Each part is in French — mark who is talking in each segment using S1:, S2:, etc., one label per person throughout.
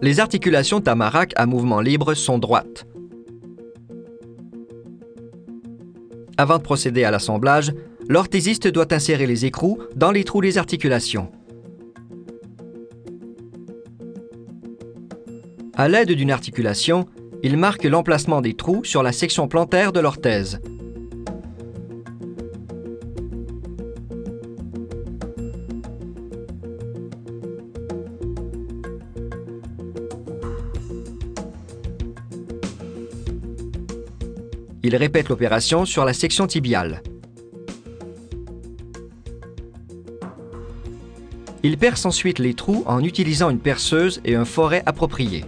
S1: Les articulations tamarac à mouvement libre sont droites. Avant de procéder à l'assemblage, l'orthésiste doit insérer les écrous dans les trous des articulations. À l'aide d'une articulation, il marque l'emplacement des trous sur la section plantaire de l'orthèse. Il répète l'opération sur la section tibiale. Il perce ensuite les trous en utilisant une perceuse et un foret approprié.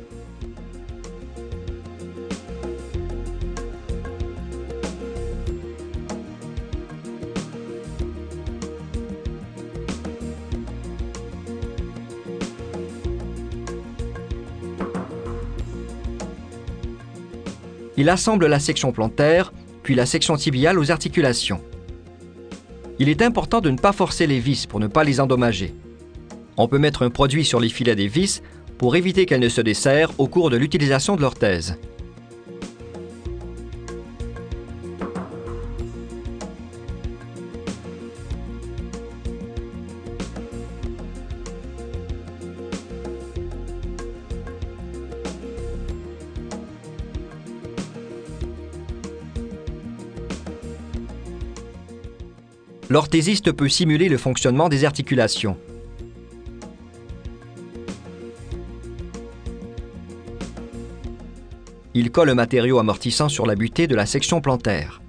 S1: Il assemble la section plantaire, puis la section tibiale aux articulations. Il est important de ne pas forcer les vis pour ne pas les endommager. On peut mettre un produit sur les filets des vis pour éviter qu'elles ne se desserrent au cours de l'utilisation de l'orthèse. L'orthésiste peut simuler le fonctionnement des articulations. Il colle un matériau amortissant sur la butée de la section plantaire.